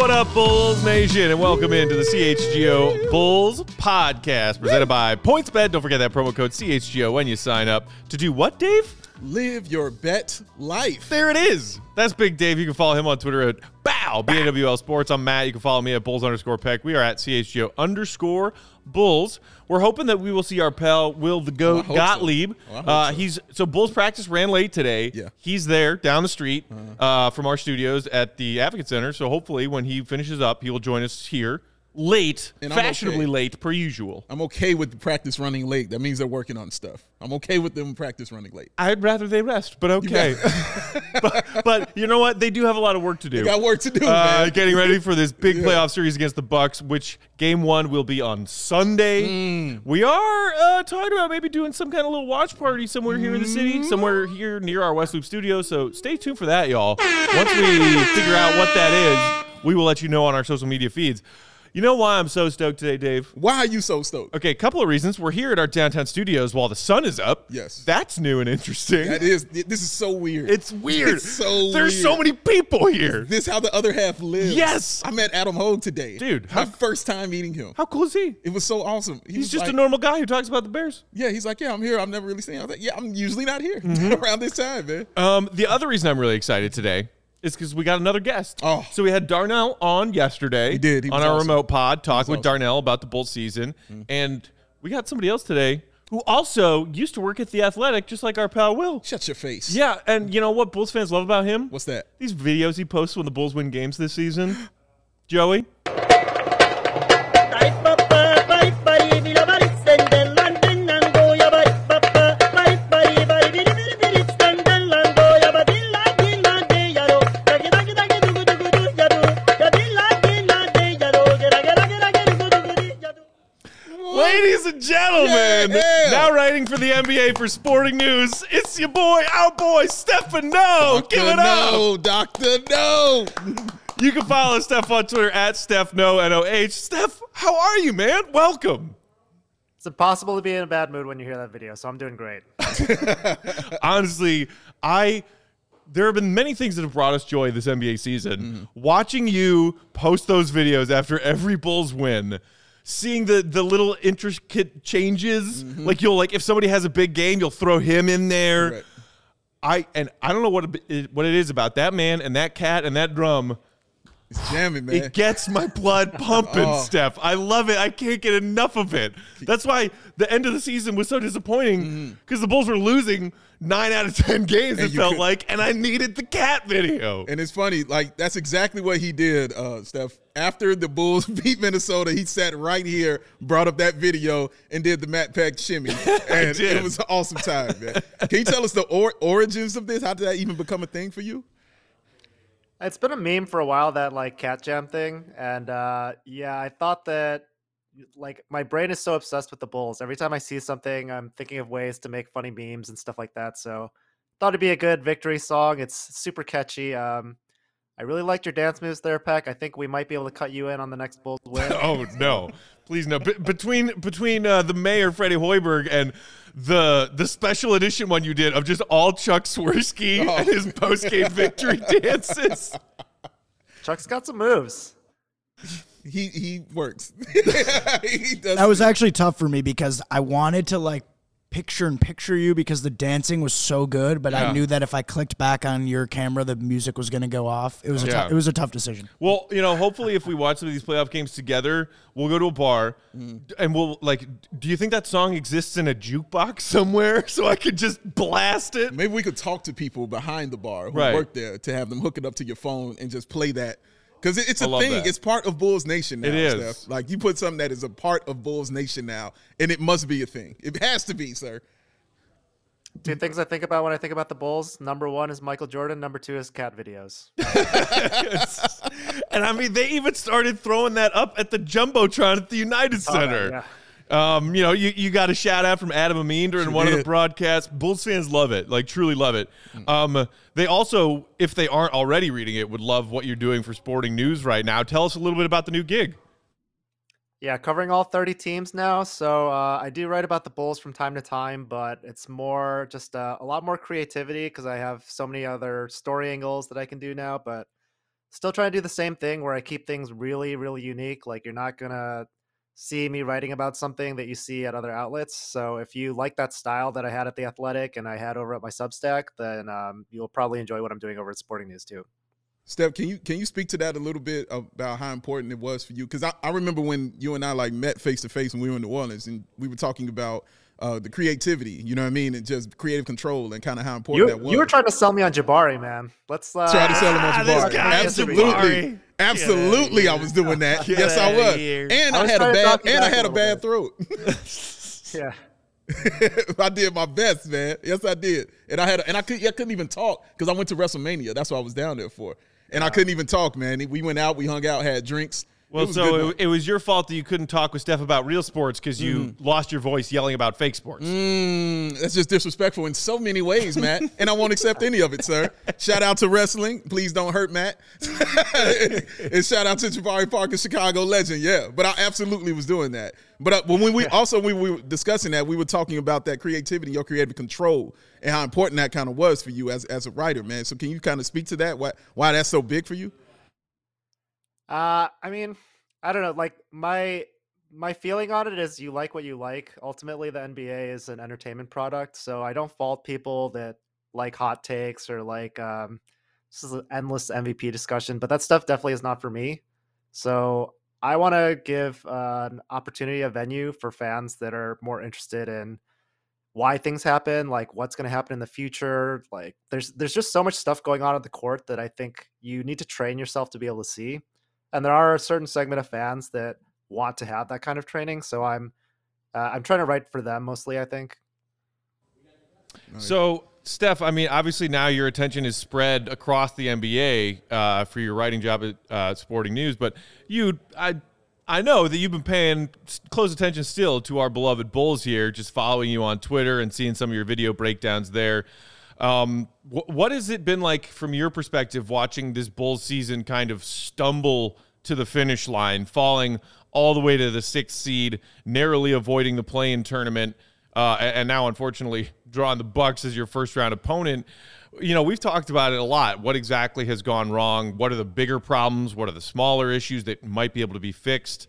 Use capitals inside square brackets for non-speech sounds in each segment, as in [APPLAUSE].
What up, Bulls Nation, and welcome into the CHGO Bulls podcast presented by PointsBet. Don't forget that promo code CHGO when you sign up to do what, Dave? Live your bet life. There it is. That's Big Dave. You can follow him on Twitter at Bawl, B-A-W-L Sports. I'm Matt. You can follow me at Bulls underscore Peck. We are at CHGO underscore Bulls. We're hoping that we will see our pal Will the Goat so. Gottlieb. Well, uh, so. He's so Bulls practice ran late today. Yeah. Uh-huh. He's there down the street uh, from our studios at the Advocate Center. So hopefully, when he finishes up, he will join us here late, And fashionably okay. late per usual. I'm okay with the practice running late. That means they're working on stuff. I'm okay with them practice running late. I'd rather they rest, but okay. [LAUGHS] [LAUGHS] but, but you know what? They do have a lot of work to do. Got work to do, uh, getting ready for this big Yeah. playoff series against the Bucks, which game one will be on Sunday. Mm. We are uh, talking about maybe doing some kind of little watch party somewhere here in the city, somewhere here near our West Loop studio. So stay tuned for that, y'all. Once we figure out what that is, we will let you know on our social media feeds. You know why I'm so stoked today, Dave? Why are you so stoked? Okay, a couple of reasons. We're here at our downtown studios while the sun is up. Yes. That's new and interesting. That is. This is so weird. It's weird. It's so There's weird. so many people here. This is how the other half lives. Yes. I met Adam Hogue today, Dude, My how- first time meeting him. How cool is he? It was so awesome. He He's just like, a normal guy who talks about the Bears. Yeah, he's like, yeah, I'm here. I've never really seen. Him. I was like, yeah, I'm usually not here Mm-hmm. [LAUGHS] around this time, man. Um, the other reason I'm really excited today is because we got another guest. Oh. So we had Darnell on yesterday. He did. He on our awesome. remote pod, talk with awesome. Darnell about the Bull season, mm-hmm. and we got somebody else today who also used to work at the Athletic, just like our pal Will. Shut your face. Yeah, and you know what Bulls fans love about him? What's that? These videos he posts when the Bulls win games this season. [GASPS] Joey, and gentlemen, Yeah, yeah. now writing for the NBA for Sporting News, it's your boy, our boy, Stephen Noh. Give it up. No, Doctor, no. You can follow Steph on Twitter at Steph Noh N O H. Steph, how are you, man? Welcome. It's impossible to be in a bad mood when you hear that video, so I'm doing great. [LAUGHS] Honestly, I there have been many things that have brought us joy this NBA season. Mm-hmm. Watching you post those videos after every Bulls win. Seeing the the little intricate changes, mm-hmm. like you'll like if somebody has a big game, you'll throw him in there. Right. I and I don't know what it, what it is about that man and that cat and that drum. It's jamming, man. It gets my blood [LAUGHS] pumping, Oh. Steph. I love it. I can't get enough of it. That's why the end of the season was so disappointing because the Bulls were losing nine out of ten games. Mm-hmm. And it felt could- like, and I needed the cat video. And it's funny, like that's exactly what he did, uh, Steph. After the Bulls [LAUGHS] beat Minnesota, he sat right here, brought up that video, and did the Matt Peck shimmy, [LAUGHS] and it was an awesome time, man. Can you tell us the or- origins of this? How did that even become a thing for you? It's been a meme for a while that like cat jam thing, and uh, yeah, I thought that like my brain is so obsessed with the Bulls. Every time I see something, I'm thinking of ways to make funny memes and stuff like that. So thought it'd be a good victory song. It's super catchy. Um, I really liked your dance moves there, Peck. I think we might be able to cut you in on the next Bulls [LAUGHS] win. oh no, please no. Be- between between uh, the mayor Freddie Hoiberg and the the special edition one you did of just all Chuck Swirsky [LAUGHS] Oh. and his post game victory [LAUGHS] dances. Chuck's got some moves. He he works. he does. That was actually tough for me because I wanted to like picture and picture you because the dancing was so good, but Yeah. I knew that if I clicked back on your camera, the music was going to go off. It was a Yeah. tough, it was a tough decision. Well, you know, hopefully, if we watch some of these playoff games together, we'll go to a bar mm. and we'll like. Do you think that song exists in a jukebox somewhere [LAUGHS] so I could just blast it? Maybe we could talk to people behind the bar who Right. work there to have them hook it up to your phone and just play that Because it, it's I a thing. that. It's part of Bulls Nation now. It is. Steph. Like you put something that is a part of Bulls Nation now, and it must be a thing. It has to be, sir. Two things I think about when I think about the Bulls. Number one is Michael Jordan. Number two is cat videos. [LAUGHS] and I mean, they even started throwing that up at the jumbotron at the United oh, Saw that, Center. yeah. Um, you know, you, you got a shout out from Adam Amin during Sure one of the broadcasts. Bulls fans love it, like truly love it. Um, they also, if they aren't already reading it, would love what you're doing for Sporting News right now. Tell us a little bit about the new gig. Yeah, covering all 30 teams now. So uh, I do write about the Bulls from time to time, but it's more just uh, a lot more creativity because I have so many other story angles that I can do now. But still trying to do the same thing where I keep things really, really unique. Like you're not going to see me writing about something that you see at other outlets. So if you like that style that I had at The Athletic and I had over at my Substack, then um, you'll probably enjoy what I'm doing over at Sporting News too. Steph, can you can you speak to that a little bit about how important it was for you? Because I, I remember when you and I like met face to face when we were in New Orleans, and we were talking about uh, the creativity. You know what I mean, and just creative control, and kind of how important You, that was. you were trying to sell me on Jabari, man. Let's uh, try to sell him Ah, on [LAUGHS] this Jabari. guy, Absolutely, Jabari. Absolutely, I was doing that. Get yes, I was, and I I, was had a bad and I had a bad throat. [LAUGHS] Yeah. I did my best, man. Yes, I did, and I had, a, and I could, I couldn't even talk because I went to WrestleMania. That's what I was down there for, and I couldn't even talk, man. We went out, we hung out, had drinks. It Well, was so it, it was your fault that you couldn't talk with Steph about real sports because you lost your voice yelling about fake sports. Mm, that's just disrespectful in so many ways, Matt. and I won't accept any of it, sir. Shout out to wrestling. Please don't hurt Matt. [LAUGHS] and shout out to Jabari Parker, Chicago legend. Yeah, but I absolutely was doing that. But uh, when we also when we were discussing that, we were talking about that creativity, your creative control, and how important that kind of was for you as as a writer, man. So can you kind of speak to that? Why why that's so big for you? Uh, I mean, I don't know. Like my my feeling on it is, you like what you like. Ultimately, the NBA is an entertainment product, so I don't fault people that like hot takes or like um, this is an endless MVP discussion. But that stuff definitely is not for me. So I want to give uh, an opportunity, a venue for fans that are more interested in why things happen, like what's going to happen in the future. Like there's there's just so much stuff going on at the court that I think you need to train yourself to be able to see. And there are a certain segment of fans that want to have that kind of training. So I'm uh, I'm trying to write for them mostly. I think. So, Steph, I mean, obviously now your attention is spread across the NBA uh, for your writing job at uh, Sporting News, but you, I, I know that you've been paying close attention still to our beloved Bulls here, just following you on Twitter and seeing some of your video breakdowns there. Um, wh- what has it been like from your perspective watching this Bulls season kind of stumble to the finish line, falling all the way to the sixth seed, narrowly avoiding the play-in tournament? uh, and, now unfortunately drawing the Bucks as your first round opponent. You know, we've talked about it a lot. What exactly has gone wrong? What are the bigger problems? What are the smaller issues that might be able to be fixed?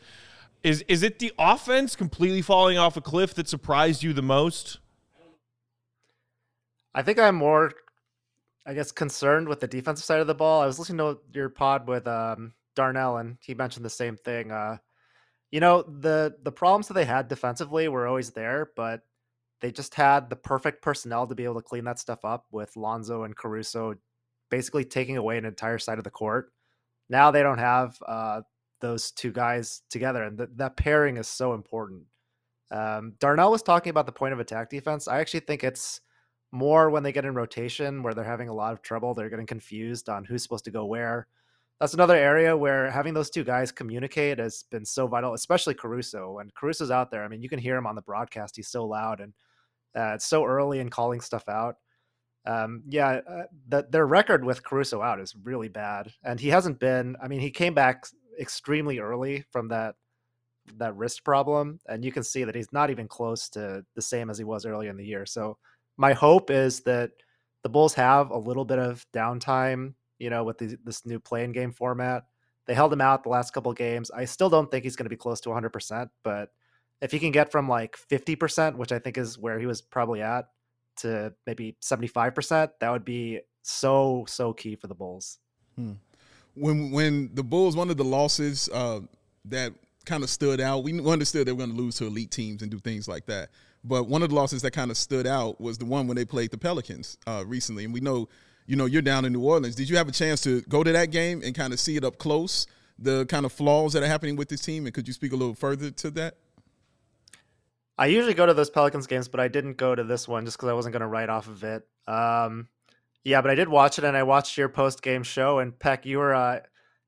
Is is it the offense completely falling off a cliff that surprised you the most? I think I'm more, I guess, concerned with the defensive side of the ball. I was listening to your pod with um, Darnell, and he mentioned the same thing. Uh, you know, the the problems that they had defensively were always there, but they just had the perfect personnel to be able to clean that stuff up with Lonzo and Caruso basically taking away an entire side of the court. Now they don't have uh, those two guys together, and th- that pairing is so important. Um, Darnell was talking about the point of attack defense. I actually think it's more when they get in rotation where they're having a lot of trouble. They're getting confused on who's supposed to go where. That's another area where having those two guys communicate has been so vital, especially Caruso. When Caruso's out there, I mean, you can hear him on the broadcast. He's so loud and uh, it's so early in calling stuff out. Um, yeah, uh, the, their record with Caruso out is really bad, and he hasn't been. I mean, he came back extremely early from that that wrist problem, and you can see that he's not even close to the same as he was earlier in the year. So my hope is that the Bulls have a little bit of downtime, you know, with the, this new play-in game format. They held him out the last couple games. I still don't think he's going to be close to 100%, but if he can get from like 50%, which I think is where he was probably at, to maybe 75%, that would be so, so key for the Bulls. when when the Bulls one of the losses uh, that kind of stood out. We understood they were going to lose to elite teams and do things like that. But one of the losses that kind of stood out was the one when they played the Pelicans uh, recently, and we know you know, you're down in New Orleans. Did you have a chance to go to that game and kind of see it up close, the kind of flaws that are happening with this team? And could you speak a little further to that? I usually go to those Pelicans games, but I didn't go to this one just because I wasn't going to write off of it. Um, yeah, but I did watch it, and I watched your post game show. And Peck, you were uh,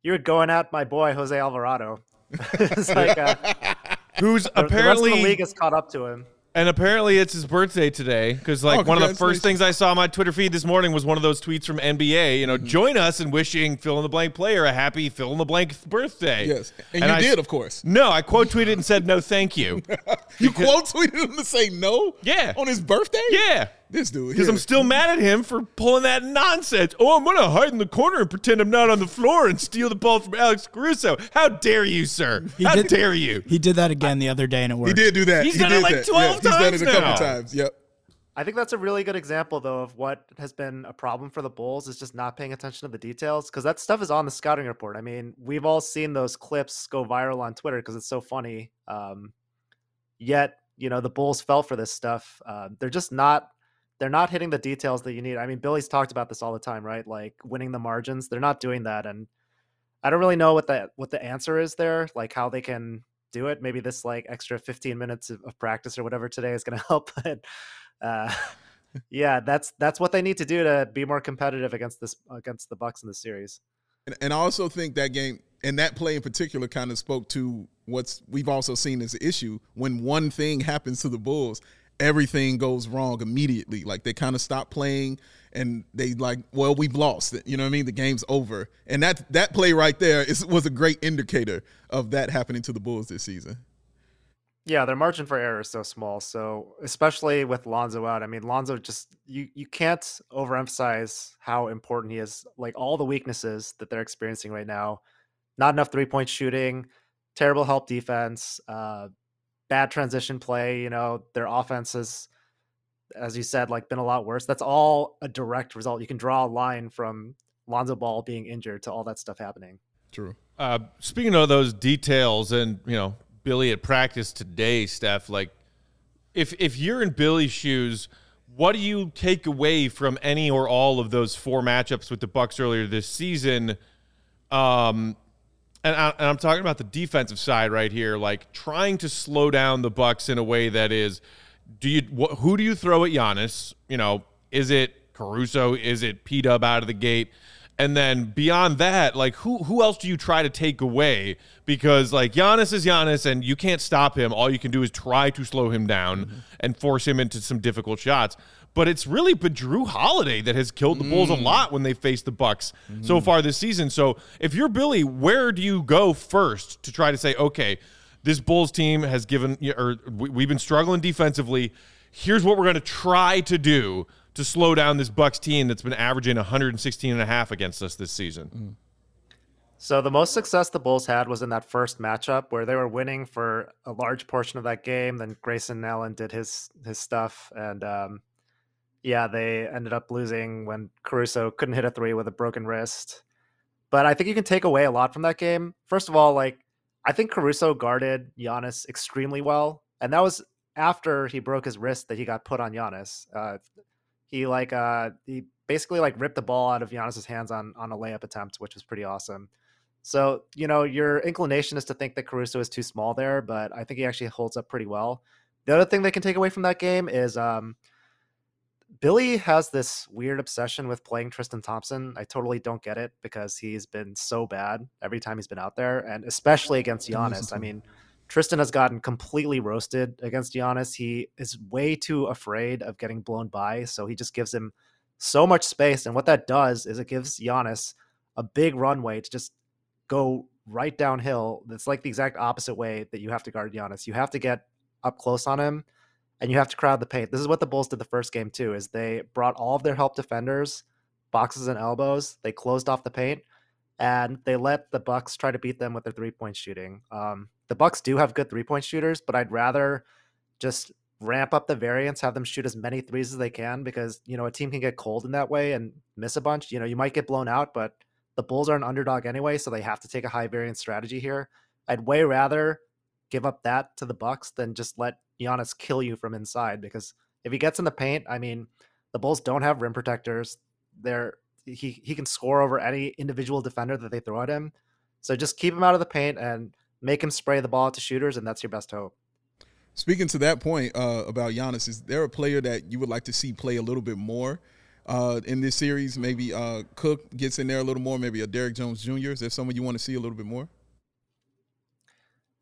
you were going at my boy Jose Alvarado. [LAUGHS] it's like uh, [LAUGHS] Who's the, apparently the rest of the league has caught up to him. And apparently it's his birthday today because like Oh, one of the first things I saw on my Twitter feed this morning was one of those tweets from NBA. You know, Mm-hmm. join us in wishing fill in the blank player a happy fill in the blank birthday. Yes, and, And you I- did, of course. No, I quote tweeted and said no, thank you. [LAUGHS] You [LAUGHS] quote tweeted him to say no. Yeah. on his birthday. yeah. this dude. Because. I'm still mad at him for pulling that nonsense. Oh, I'm gonna hide in the corner and pretend I'm not on the floor and steal the ball from Alex Caruso. How dare you, sir? He How did- dare you? He did that again the other day and it worked. He did do that. He's he done it like that. 12 yeah, He's done times it a couple now. times. Yep. I think that's a really good example, though, of what has been a problem for the Bulls is just not paying attention to the details because that stuff is on the scouting report. I mean, we've all seen those clips go viral on Twitter because it's so funny. Um, yet, you know, the Bulls fell for this stuff. Uh, they're just not. They're not hitting the details that you need. I mean, Billy's talked about this all the time, right? Like winning the margins. They're not doing that, and I don't really know what the what the answer is there. Like how they can do it. Maybe this like extra 15 minutes of, of practice or whatever today is going [LAUGHS] to help. But uh, [LAUGHS] yeah, that's that's what they need to do to be more competitive against this against the Bucks in the series. And, and I also think that game and that play in particular kind of spoke to what's we've also seen as an issue when one thing happens to the Bulls, everything goes wrong immediately. Like they kind of stop playing and they like, well, we've lost. You know what I mean? The game's over. And that that play right there is was a great indicator of that happening to the Bulls this season. Yeah, their margin for error is so small. So especially with Lonzo out, I mean, Lonzo just you you can't overemphasize how important he is. Like all the weaknesses that they're experiencing right now, not enough three point shooting, terrible help defense, uh, bad transition play. You know, their offense has, as you said, like been a lot worse. That's all a direct result. You can draw a line from Lonzo Ball being injured to all that stuff happening. True. Uh, speaking of those details, and you know, Billy at practice today, Steph. Like, if if you're in Billy's shoes, what do you take away from any or all of those four matchups with the Bucks earlier this season? Um, and, I, and I'm talking about the defensive side right here, like trying to slow down the Bucks in a way that is, do you wh- who do you throw at Giannis? You know, is it Caruso? Is it P Dub out of the gate? And then beyond that, like who who else do you try to take away? Because like Giannis is Giannis, and you can't stop him. All you can do is try to slow him down mm-hmm. and force him into some difficult shots. But it's really been Jrue Holiday that has killed the Bulls a mm. lot when they face the Bucks so mm. far this season. So if you're Billy, where do you go first to try to say, okay, this Bulls team has given or we- we've been struggling defensively. Here's what we're going to try to do to slow down this Bucks team that's been averaging 116 and a half against us this season. Mm. So the most success the Bulls had was in that first matchup where they were winning for a large portion of that game. Then Grayson Allen did his his stuff, and um, yeah, they ended up losing when Caruso couldn't hit a three with a broken wrist. But I think you can take away a lot from that game. First of all, like I think Caruso guarded Giannis extremely well, and that was after he broke his wrist that he got put on Giannis. Uh, he like uh, he basically like ripped the ball out of Giannis's hands on on a layup attempt, which was pretty awesome. So, you know, your inclination is to think that Caruso is too small there, but I think he actually holds up pretty well. The other thing they can take away from that game is um, Billy has this weird obsession with playing Tristan Thompson. I totally don't get it because he's been so bad every time he's been out there, and especially against Giannis. I mean, Tristan has gotten completely roasted against Giannis. He is way too afraid of getting blown by, so he just gives him so much space. And what that does is it gives Giannis a big runway to just go right downhill. That's like the exact opposite way that you have to guard Giannis. You have to get up close on him and you have to crowd the paint. This is what the Bulls did the first game too, is they brought all of their help defenders, boxes and elbows, they closed off the paint, and they let the Bucks try to beat them with their three-point shooting. Um, the Bucks do have good three-point shooters, but I'd rather just ramp up the variance, have them shoot as many threes as they can because you know a team can get cold in that way and miss a bunch. You know, you might get blown out, but the Bulls are an underdog anyway, so they have to take a high variance strategy here. I'd way rather give up that to the Bucks than just let Giannis kill you from inside because if he gets in the paint, I mean, the Bulls don't have rim protectors. They're he he can score over any individual defender that they throw at him. So just keep him out of the paint and make him spray the ball to shooters, and that's your best hope. Speaking to that point uh, about Giannis, is there a player that you would like to see play a little bit more uh, in this series? Maybe uh, Cook gets in there a little more. Maybe a Derrick Jones Jr. Is there someone you want to see a little bit more?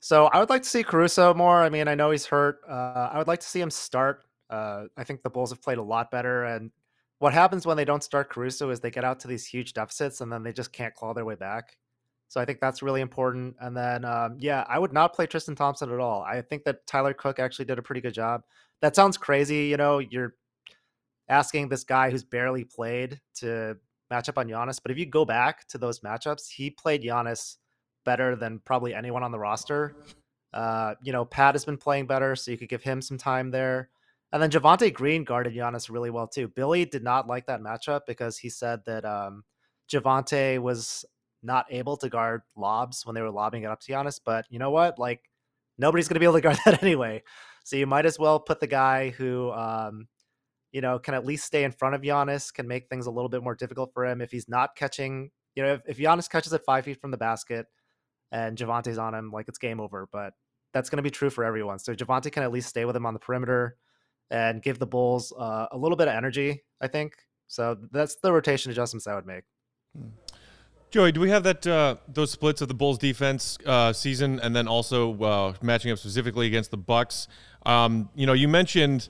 So I would like to see Caruso more. I mean, I know he's hurt. Uh, I would like to see him start. Uh, I think the Bulls have played a lot better. And what happens when they don't start Caruso is they get out to these huge deficits and then they just can't claw their way back. So I think that's really important. And then, um, yeah, I would not play Tristan Thompson at all. I think that Tyler Cook actually did a pretty good job. That sounds crazy. You know, you're asking this guy who's barely played to match up on Giannis. But if you go back to those matchups, he played Giannis better than probably anyone on the roster. Uh, you know, Pat has been playing better, so you could give him some time there. And then Javonte Green guarded Giannis really well too. Billy did not like that matchup because he said that um, Javonte was not able to guard lobs when they were lobbing it up to Giannis. But you know what? Like nobody's going to be able to guard [LAUGHS] that anyway. So you might as well put the guy who, um, you know, can at least stay in front of Giannis, can make things a little bit more difficult for him if he's not catching. You know, if, if Giannis catches it five feet from the basket, and Javonte's on him, like it's game over. But that's going to be true for everyone. So Javonte can at least stay with him on the perimeter and give the Bulls uh, a little bit of energy, I think. So that's the rotation adjustments I would make. Hmm. Joey, do we have that uh, those splits of the Bulls defense uh, season, and then also uh, matching up specifically against the Bucks? Um, you know, you mentioned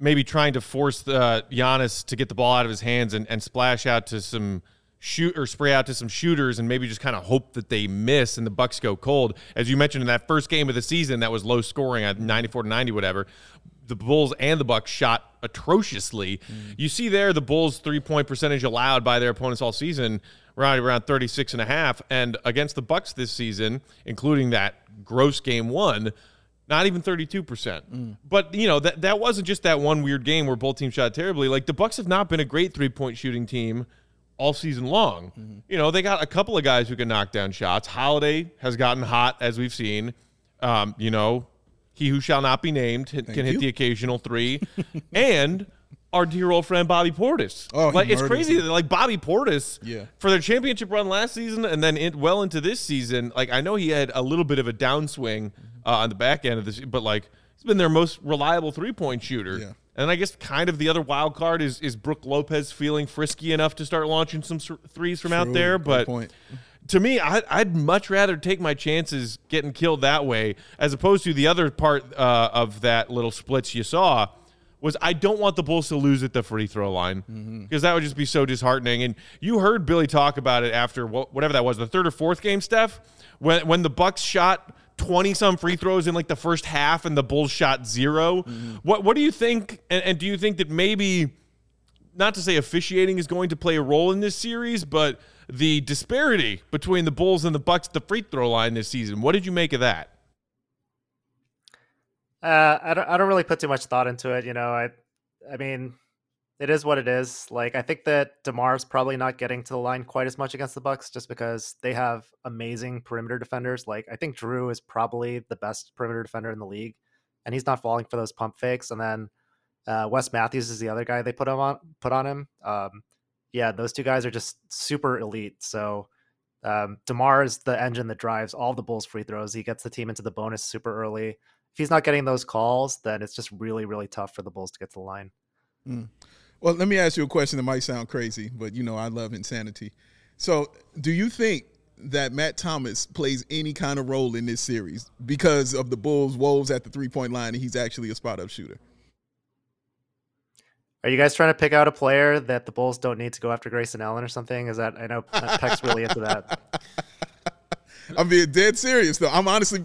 maybe trying to force the, uh, Giannis to get the ball out of his hands and, and splash out to some shoot or spray out to some shooters and maybe just kind of hope that they miss and the Bucks go cold. As you mentioned in that first game of the season, that was low scoring at 94 to 90, whatever. The Bulls and the Bucks shot atrociously. Mm. You see there the Bulls three point percentage allowed by their opponents all season around around 36 and a half and against the Bucks this season, including that gross game 1, not even 32%. Mm. But, you know, that that wasn't just that one weird game where both teams shot terribly. Like the Bucks have not been a great three-point shooting team all season long. Mm-hmm. You know, they got a couple of guys who can knock down shots. Holiday has gotten hot, as we've seen. Um, you know, he who shall not be named can hit the occasional three. [LAUGHS] and our dear old friend Bobby Portis. Oh, like it's crazy that like Bobby Portis, yeah. for their championship run last season and then it, well into this season. Like I know he had a little bit of a downswing uh, on the back end of this, but like he's been their most reliable three point shooter. Yeah. And I guess kind of the other wild card is is Brook Lopez feeling frisky enough to start launching some threes from True, out there. But to me, I'd, I'd, much rather take my chances getting killed that way as opposed to the other part uh, of that little splits you saw was I don't want the Bulls to lose at the free throw line because mm-hmm. that would just be so disheartening. And you heard Billy talk about it after whatever that was, the third or fourth game, Steph, when when the Bucks shot 20 some free throws in like the first half and the Bulls shot 0 mm-hmm. What what do you think? And, and do you think that maybe not to say officiating is going to play a role in this series, but the disparity between the Bulls and the Bucks at the free throw line this season. What did you make of that? Uh, I don't. I don't really put too much thought into it. You know, I, I mean, it is what it is. Like I think that DeMar's probably not getting to the line quite as much against the Bucks just because they have amazing perimeter defenders. Like I think Jrue is probably the best perimeter defender in the league, and he's not falling for those pump fakes. And then uh, Wes Matthews is the other guy they put him on put on him. Um, yeah, those two guys are just super elite. So um, Demar is the engine that drives all the Bulls free throws. He gets the team into the bonus super early. If he's not getting those calls, then it's just really really tough for the Bulls to get to the line. Mm. Well, let me ask you a question that might sound crazy, but you know, I love insanity. So, do you think that Matt Thomas plays any kind of role in this series because of the Bulls' woes at the three point line and he's actually a spot up shooter? Are you guys trying to pick out a player that the Bulls don't need to go after Grayson Allen or something? Is that I know Peck's really into that. [LAUGHS] I'm being dead serious though. I'm honestly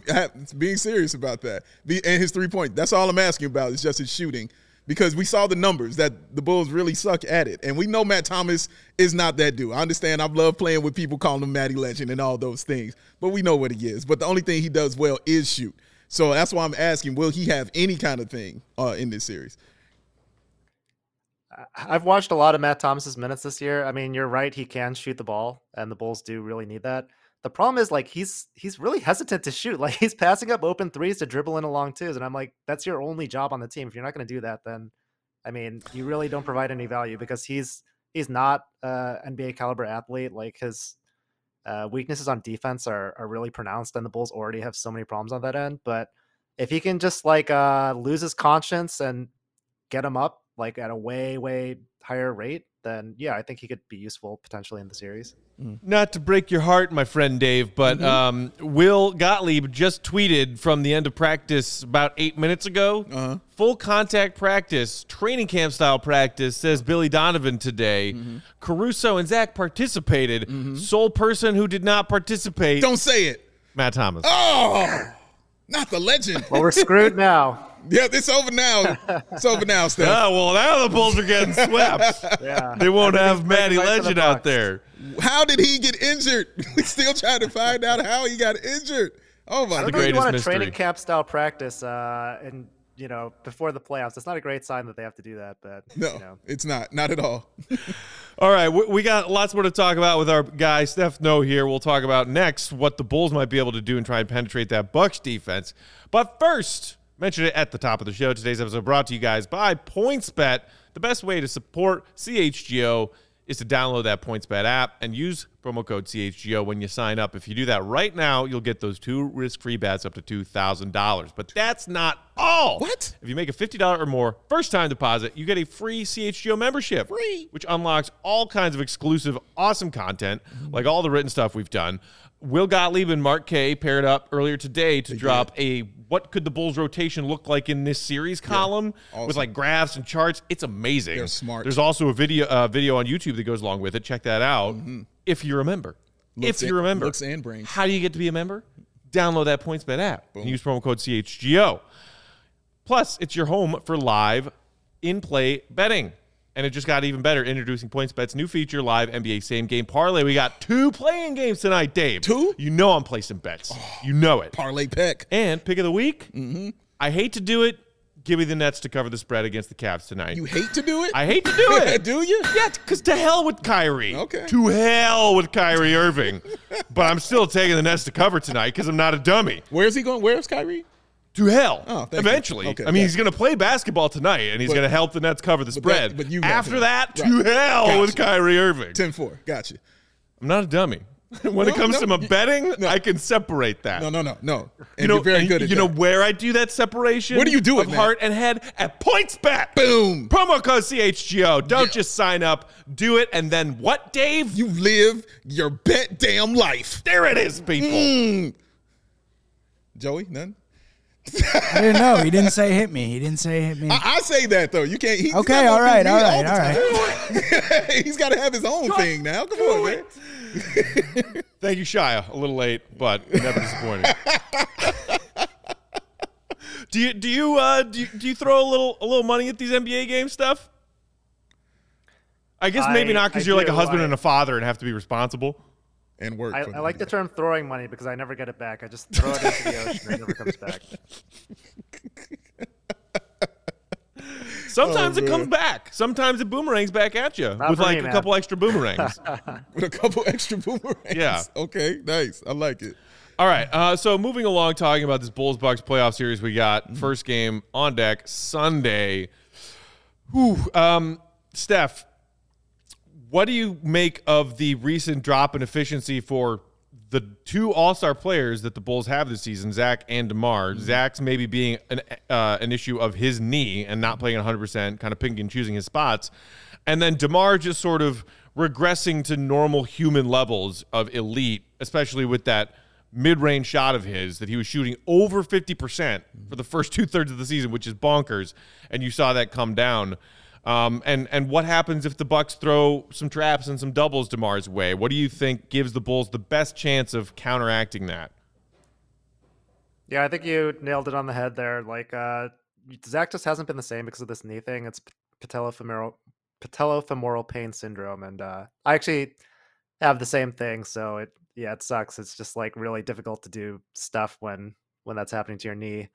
being serious about that. And his three point. That's all I'm asking about. Is just his shooting because we saw the numbers that the Bulls really suck at it. And we know Matt Thomas is not that dude. I understand I love playing with people calling him Matty Legend and all those things, but we know what he is. But the only thing he does well is shoot. So that's why I'm asking, will he have any kind of thing uh, in this series? I've watched a lot of Matt Thomas's minutes this year. I mean, you're right; he can shoot the ball, and the Bulls do really need that. The problem is like he's he's really hesitant to shoot. [LAUGHS] Like he's passing up open threes to dribble in a long twos, and I'm like, that's your only job on the team. If you're not going to do that, then I mean, you really don't provide any value because he's he's not uh NBA caliber athlete. Like his uh, weaknesses on defense are are really pronounced, and the Bulls already have so many problems on that end. But if he can just like uh lose his conscience and get him up like at a way way higher rate, then yeah, I think he could be useful potentially in the series. Not to break your heart, my friend Dave, but um, Will Gottlieb just tweeted from the end of practice about eight minutes ago. Uh-huh. Full contact practice, training camp style practice, says Billy Donovan today. Caruso and Zach participated. Sole person who did not participate, Don't say it. Matt Thomas. Oh, not the legend. Well, we're screwed now. Yeah, it's over now. It's over now, Steph. Oh, [LAUGHS] well, now the Bulls are getting swept. [LAUGHS] Yeah, They won't have Matty breaking right to the Legend out there. How did he get injured? [LAUGHS] We still trying to find out how he got injured. Oh my I the don't god. know you greatest want a mystery. training camp style practice, uh, and you know before the playoffs. It's not a great sign that they have to do that, but No, you know. it's not. Not at all. All right, we, we got lots more to talk about with our guy Steph Noh here. We'll talk about next what the Bulls might be able to do and try and penetrate that Bucks defense. But first, mention it at the top of the show. Today's episode brought to you guys by PointsBet. The best way to support CHGO is to download that PointsBet app and use promo code CHGO when you sign up. If you do that right now, you'll get those two risk-free bets up to $2,000. But that's not all. What? If you make a $50 or more first-time deposit, you get a free CHGO membership. Free. Which unlocks all kinds of exclusive, awesome content, like all the written stuff we've done. Will Gottlieb and Mark K paired up earlier today to drop a what could the Bulls rotation look like in this series column with awesome. like graphs and charts. It's amazing. They're smart. There's also a video uh, video on YouTube that goes along with it. Check that out if you remember. Looks if you remember. looks and brains. How do you get to be a member? Download that PointsBet app and use promo code CHGO. Plus, it's your home for live in-play betting. And it just got even better. Introducing PointsBet's new feature, live NBA same game parlay. We got two play-in games tonight, Dave. Two? You know I'm placing bets. you know it. Parlay pick. And pick of the week. Mm-hmm. I hate to do it. Give me the Nets to cover the spread against the Cavs tonight. You hate to do it? I hate to do [LAUGHS] it. do you? Yeah, because to hell with Kyrie. Okay. To hell with Kyrie Irving. [LAUGHS] but I'm still taking the Nets to cover tonight because I'm not a dummy. Where's he going? Where's Kyrie? To hell. Oh. Eventually. Okay, I mean, yeah. he's going to play basketball tonight and he's going to help the Nets cover the that- spread. but you After that, right. to hell Gotcha. with Kyrie Irving. 10-4. Gotcha. I'm not a dummy. [LAUGHS] when it comes no, to my you- betting, no. I can separate that. No, no, no, no. And You know, you're very good at you that. know where I do that separation? Where do you do it, of heart and head at PointsBet. Boom. Promo code CHGO. Don't Yeah. just sign up, do it, and then what, Dave? You live your bet damn life. there it is, people. Mm. Joey, none? I didn't know. He didn't say hit me. He didn't say hit me. I, I say that though. You can't. He, he's Okay, not all gonna right, do all me right, the all time. [LAUGHS] he's got to have his own thing now. Come on, man. [LAUGHS] Thank you, Shia. A little late, but never disappointing. [LAUGHS] do you do you uh do you, do you throw a little a little money at these NBA game stuff? I guess maybe I- not because you're like a husband I- and a father and have to be responsible. And work. I, for I like the term throwing money because I never get it back. I just throw it into the ocean and it never comes back. [LAUGHS] Sometimes Oh, it comes back. Sometimes it boomerangs back at you Not with like me, a couple extra boomerangs. with [LAUGHS] [LAUGHS] a couple extra boomerangs. Yeah. Okay. Nice. I like it. All right. Uh, so moving along, talking about this Bulls Bucks playoff series, we got first game on deck Sunday. Whew, um, Steph, what do you make of the recent drop in efficiency for the two All Star players that the Bulls have this season, Zach and DeMar? Zach's maybe being an uh, an issue of his knee and not playing 100, percent kind of picking and choosing his spots, and then DeMar just sort of regressing to normal human levels of elite, especially with that mid-range shot of his that he was shooting over 50% for the first two thirds of the season, which is bonkers. And you saw that come down. Um, and and what happens if the Bucks throw some traps and some doubles DeMar's way? What do you think gives the Bulls the best chance of counteracting that? Yeah, I think you nailed it on the head there. Like uh Zach just hasn't been the same because of this knee thing. It's patellofemoral patellofemoral pain syndrome, and uh, I actually have the same thing. So it yeah, it sucks. It's just like really difficult to do stuff when when that's happening to your knee.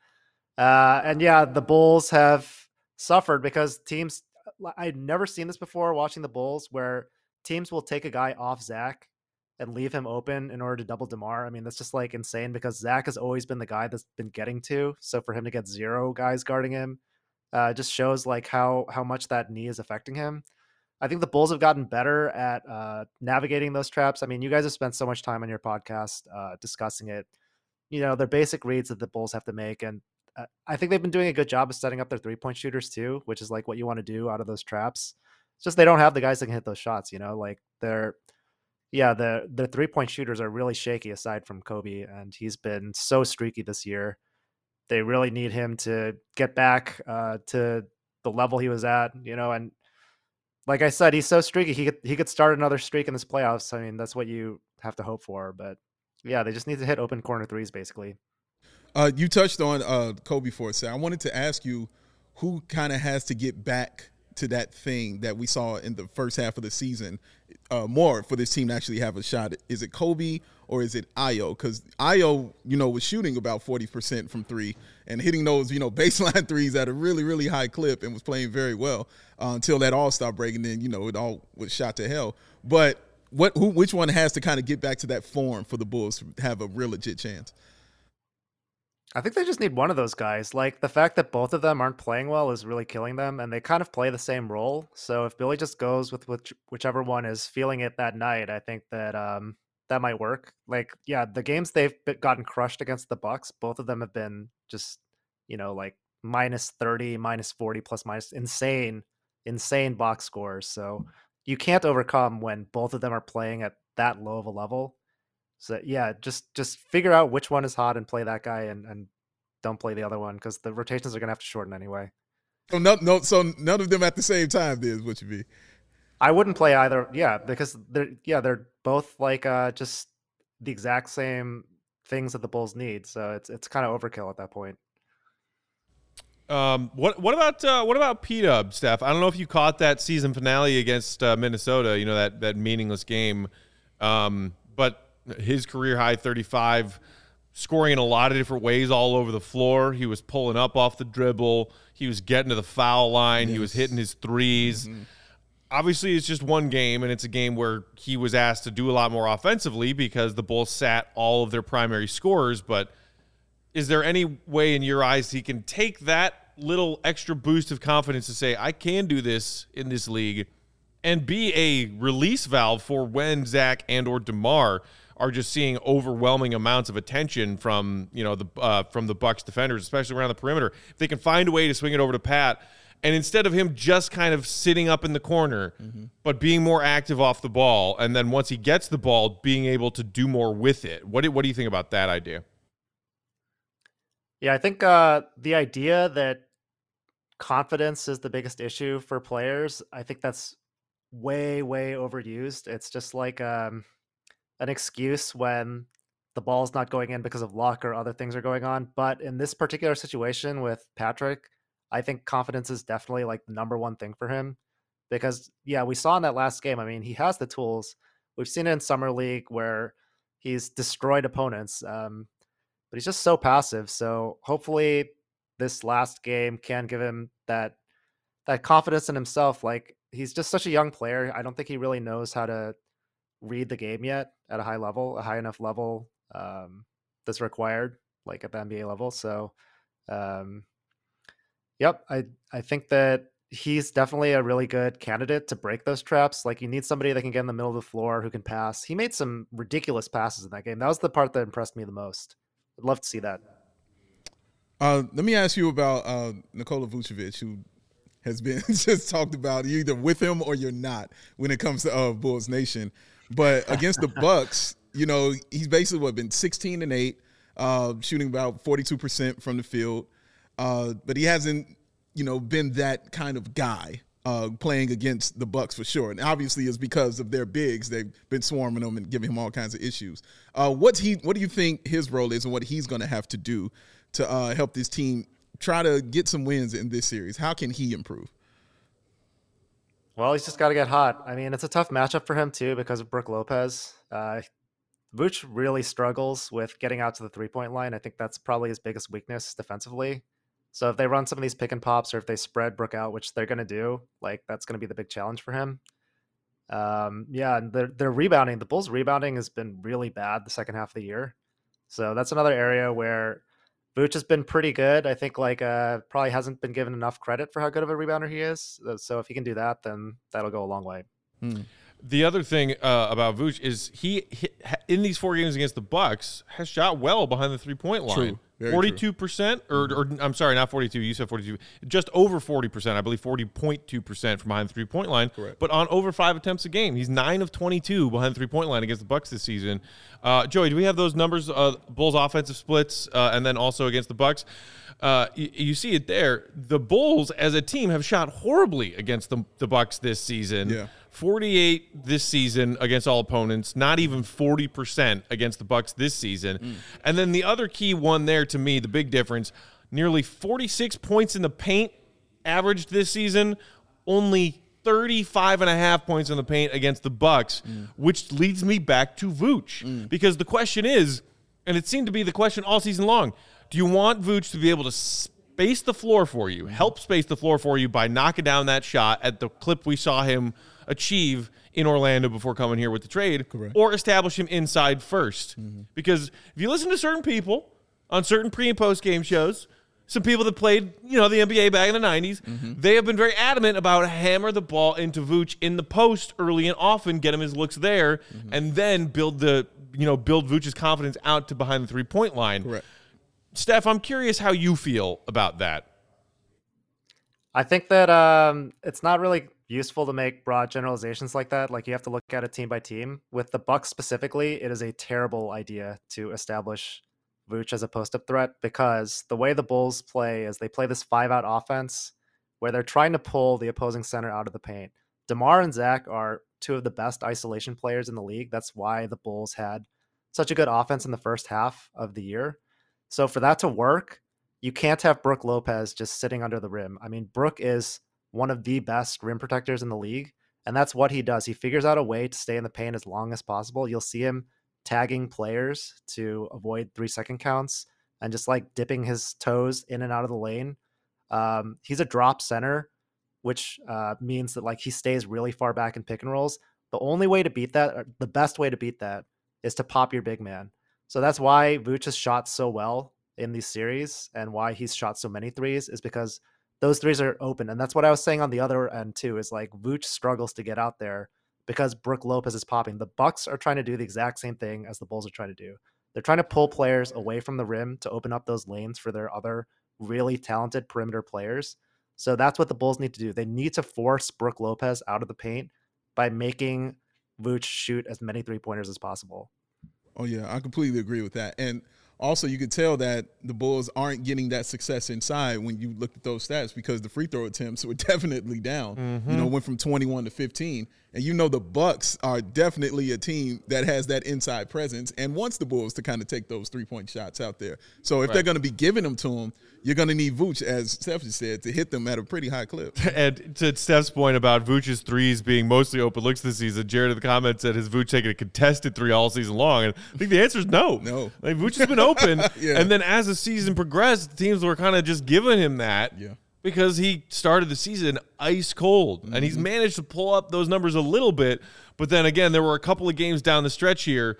Uh, and yeah, the Bulls have suffered because teams. I've never seen this before watching the Bulls, where teams will take a guy off Zach and leave him open in order to double DeMar. I mean, that's just like insane because Zach has always been the guy that's been getting to. So for him to get zero guys guarding him, uh, just shows like how how much that knee is affecting him. I think the Bulls have gotten better at uh, navigating those traps. I mean, you guys have spent so much time on your podcast uh, discussing it. You know, the basic reads that the Bulls have to make, and I think they've been doing a good job of setting up their three point shooters too, which is like what you want to do out of those traps. It's just they don't have the guys that can hit those shots. You know, like they're yeah, the the three point shooters are really shaky aside from Kobe, and he's been so streaky this year. They really need him to get back uh, to the level he was at, you know, and like I said, he's so streaky. He could he could start another streak in this playoffs. I mean, that's what you have to hope for. But yeah, they just need to hit open corner threes, basically. Uh, you touched on uh, Kobe for a second. I wanted to ask you who kind of has to get back to that thing that we saw in the first half of the season uh, more for this team to actually have a shot? Is it Kobe or is it Ayo? Because Ayo, you know, was shooting about 40% from three and hitting those, you know, [LAUGHS] baseline threes at a really, really high clip and was playing very well uh, until that all stopped breaking. Then, you know, it all was shot to hell. But what, who, which one has to kind of get back to that form for the Bulls to have a real legit chance? I think they just need one of those guys. Like the fact that both of them aren't playing well is really killing them, and they kind of play the same role. So if Billy just goes with which, whichever one is feeling it that night, I think that um, that might work. Like, yeah, the games they've gotten crushed against the Bucks, both of them have been just, you know, like minus thirty, minus forty, plus minus insane, insane box scores. So you can't overcome when both of them are playing at that low of a level. So yeah, just just figure out which one is hot and play that guy, and and don't play the other one because the rotations are gonna have to shorten anyway. So no, no, so none of them at the same time. Then Is what you be. I wouldn't play either. Yeah, because they're yeah they're both like uh just the exact same things that the Bulls need. So it's it's kind of overkill at that point. Um, what what about uh, what about P Dub, Steph? I don't know if you caught that season finale against uh, Minnesota. You know that that meaningless game, um, but his career high 35 scoring in a lot of different ways all over the floor. He was pulling up off the dribble. He was getting to the foul line. Yes. He was hitting his 3s mm-hmm. Obviously, it's just one game, and it's a game where he was asked to do a lot more offensively because the Bulls sat all of their primary scorers. But is there any way in your eyes he can take that little extra boost of confidence to say, I can do this in this league and be a release valve for when Zach and or DeMar – are just seeing overwhelming amounts of attention from you know the uh, from the Bucks defenders, especially around the perimeter. If they can find a way to swing it over to Pat, and instead of him just kind of sitting up in the corner, mm-hmm. but being more active off the ball, and then once he gets the ball, being able to do more with it. What do, what do you think about that idea? Yeah, I think uh, the idea that confidence is the biggest issue for players, I think that's way way overused. It's just like um, an excuse when the ball's not going in because of luck or other things are going on. But in this particular situation with Patrick, I think confidence is definitely like the number one thing for him. Because yeah, we saw in that last game. I mean, he has the tools. We've seen it in summer league where he's destroyed opponents, um, but he's just so passive. So hopefully, this last game can give him that that confidence in himself. Like he's just such a young player. I don't think he really knows how to read the game yet at a high level, a high enough level um, that's required, like at the NBA level. So, um, yep, I I think that he's definitely a really good candidate to break those traps. Like you need somebody that can get in the middle of the floor who can pass. He made some ridiculous passes in that game. That was the part that impressed me the most. I'd love to see that. Uh, let me ask you about uh, Nikola Vucevic, who has been [LAUGHS] just talked about you either with him or you're not when it comes to uh, Bulls Nation. But [LAUGHS] against the Bucks, you know, he's basically what been 16 and 8, uh, shooting about 42% from the field. Uh, but he hasn't, you know, been that kind of guy uh, playing against the Bucks for sure. And obviously it's because of their bigs. They've been swarming him and giving him all kinds of issues. Uh, what's he what do you think his role is and what he's gonna have to do to uh, help this team try to get some wins in this series? How can he improve? Well, he's just got to get hot. I mean, it's a tough matchup for him too because of Brook Lopez. Uh, Vooch really struggles with getting out to the three point line. I think that's probably his biggest weakness defensively. So if they run some of these pick and pops or if they spread Brook out, which they're going to do, like that's going to be the big challenge for him. Um, yeah, and they're, they're rebounding. The Bulls' rebounding has been really bad the second half of the year. So that's another area where Vooch has been pretty good. I think like uh probably hasn't been given enough credit for how good of a rebounder he is. Uh, So if he can do that, then that'll go a long way. The other thing uh, about Vooch is he, he in these four games against the Bucks has shot well behind the three point line. True. Forty-two percent, or, or I'm sorry, not forty-two. You said forty-two. Just over forty percent. I believe forty point two percent from behind the three-point line. Correct. But on over five attempts a game, he's nine of twenty-two behind the three-point line against the Bucks this season. Uh, Joey, do we have those numbers? Uh, Bulls offensive splits, uh, and then also against the Bucks. Uh, you, you see it there. The Bulls as a team have shot horribly against the the Bucks this season. Yeah. 48 this season against all opponents, not even 40% against the Bucks this season. Mm. And then the other key one there to me, the big difference, nearly 46 points in the paint averaged this season, only 35 and a half points in the paint against the Bucks, mm. which leads me back to Vooch. Mm. Because the question is, and it seemed to be the question all season long, do you want Vooch to be able to space the floor for you, help space the floor for you by knocking down that shot at the clip we saw him achieve in Orlando before coming here with the trade, or establish him inside 1st mm-hmm. Because if you listen to certain people on certain pre and post game shows, some people that played, you know, the NBA back in the 90s, mm-hmm. they have been very adamant about hammer the ball into Vooch in the post early and often, get him his looks there, mm-hmm. and then build the, you know, build Vooch's confidence out to behind the three point line. Correct. Steph, I'm curious how you feel about that. I think that um, it's not really useful to make broad generalizations like that. Like you have to look at it team by team. With the Bucks specifically, it is a terrible idea to establish Vooch as a post-up threat because the way the Bulls play is they play this five-out offense where they're trying to pull the opposing center out of the paint. DeMar and Zach are two of the best isolation players in the league. That's why the Bulls had such a good offense in the first half of the year. So for that to work, you can't have Brook Lopez just sitting under the rim. I mean, Brook is one of the best rim protectors in the league, and that's what he does. He figures out a way to stay in the paint as long as possible. You'll see him tagging players to avoid three second counts and just like dipping his toes in and out of the lane. Um, he's a drop center, which uh, means that like he stays really far back in pick and rolls. The only way to beat that, the best way to beat that, is to pop your big man. So that's why Vooch has shot so well in these series and why he's shot so many threes is because those threes are open. And that's what I was saying on the other end too, is like Vooch struggles to get out there because Brook Lopez is popping. The Bucks are trying to do the exact same thing as the Bulls are trying to do. They're trying to pull players away from the rim to open up those lanes for their other really talented perimeter players. So that's what the Bulls need to do. They need to force Brook Lopez out of the paint by making Vooch shoot as many three pointers as possible. Oh yeah, I completely agree with that. And also, you could tell that the Bulls aren't getting that success inside when you look at those stats because the free throw attempts [LAUGHS] were definitely down. You know, mm-hmm. went from 21 to 15, and you know the Bucks are definitely a team that has that inside presence and wants the Bulls to kind of take those three point shots out there. So if they're going to be giving them to them, you're going to need Vooch, as Steph just said, to hit them at a pretty high clip. [LAUGHS] And to Steph's point about Vooch's threes being mostly open looks this season, Jared in the comments said, has Vooch taken a contested three all season long? And I think the answer is no. No. Like, Vooch has been open. [LAUGHS] Yeah. And then as the season progressed, teams were kind of just giving him that. Yeah. Because he started the season ice cold. And Mm-hmm. he's managed to pull up those numbers a little bit. But then again, there were a couple of games down the stretch here,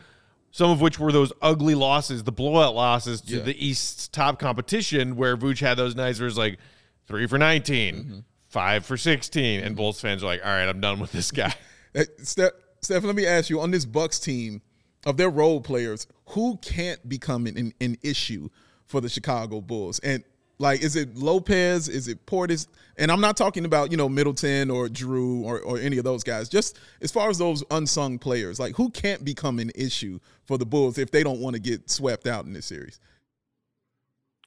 some of which were those ugly losses, the blowout losses to Yeah. the East's top competition, where Vooch had those nights where it's like three for 19, Mm-hmm. five for 16. And Bulls fans are like, all right, I'm done with this guy. [LAUGHS] Hey, Steph, Steph, let me ask you on this Bucks team of their role players, who can't become an, an, an issue for the Chicago Bulls? And like, is it Lopez? Is it Portis? And I'm not talking about you know Middleton or Jrue or, or any of those guys. Just as far as those unsung players, like who can't become an issue for the Bulls if they don't want to get swept out in this series?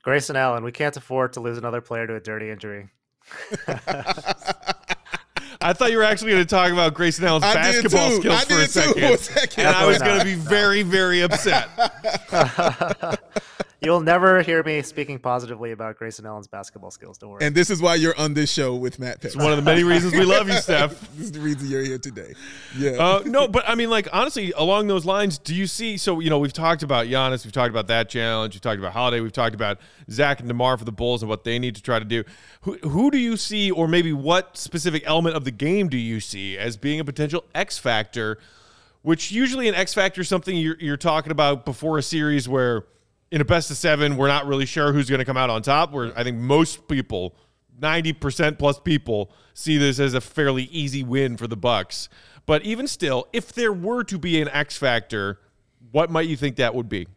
Grayson Allen, we can't afford to lose another player to a dirty injury. I thought you were actually going to talk about Grayson Allen's I did basketball too. skills I for a too second. [LAUGHS] for a second. And I was going to be very, very upset. [LAUGHS] You'll never hear me speaking positively about Grayson Allen's basketball skills. Don't worry. And this is why you're on this show with Matt Peck. It's one of the many reasons we love you, Steph. [LAUGHS] this is the reason you're here today. Yeah. Uh, no, but I mean, like honestly, along those lines, do you see? So you know, we've talked about Giannis, we've talked about that challenge, we've talked about Holiday, we've talked about Zach and DeMar for the Bulls and what they need to try to do. Who who do you see, or maybe what specific element of the game do you see as being a potential X factor? Which usually an X factor is something you're you're talking about before a series where in a best of seven, we're not really sure who's going to come out on top. Where I think most people, ninety percent plus people, see this as a fairly easy win for the Bucks. But even still, if there were to be an X factor, what might you think that would be?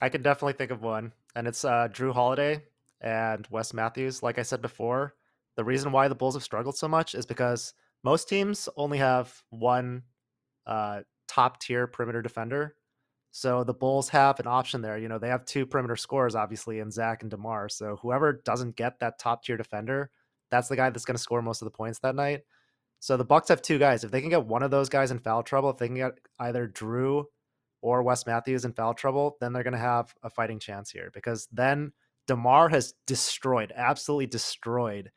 I can definitely think of one, and it's uh, Jrue Holiday and Wes Matthews. Like I said before, the reason why the Bulls have struggled so much is because most teams only have one uh, top tier perimeter defender. So the Bulls have an option there. You know, they have two perimeter scorers, obviously, in Zach and DeMar. So whoever doesn't get that top tier defender, that's the guy that's going to score most of the points that night. So the Bucks have two guys. If they can get one of those guys in foul trouble, if they can get either Jrue or Wes Matthews in foul trouble, then they're going to have a fighting chance here because then DeMar has destroyed, absolutely destroyed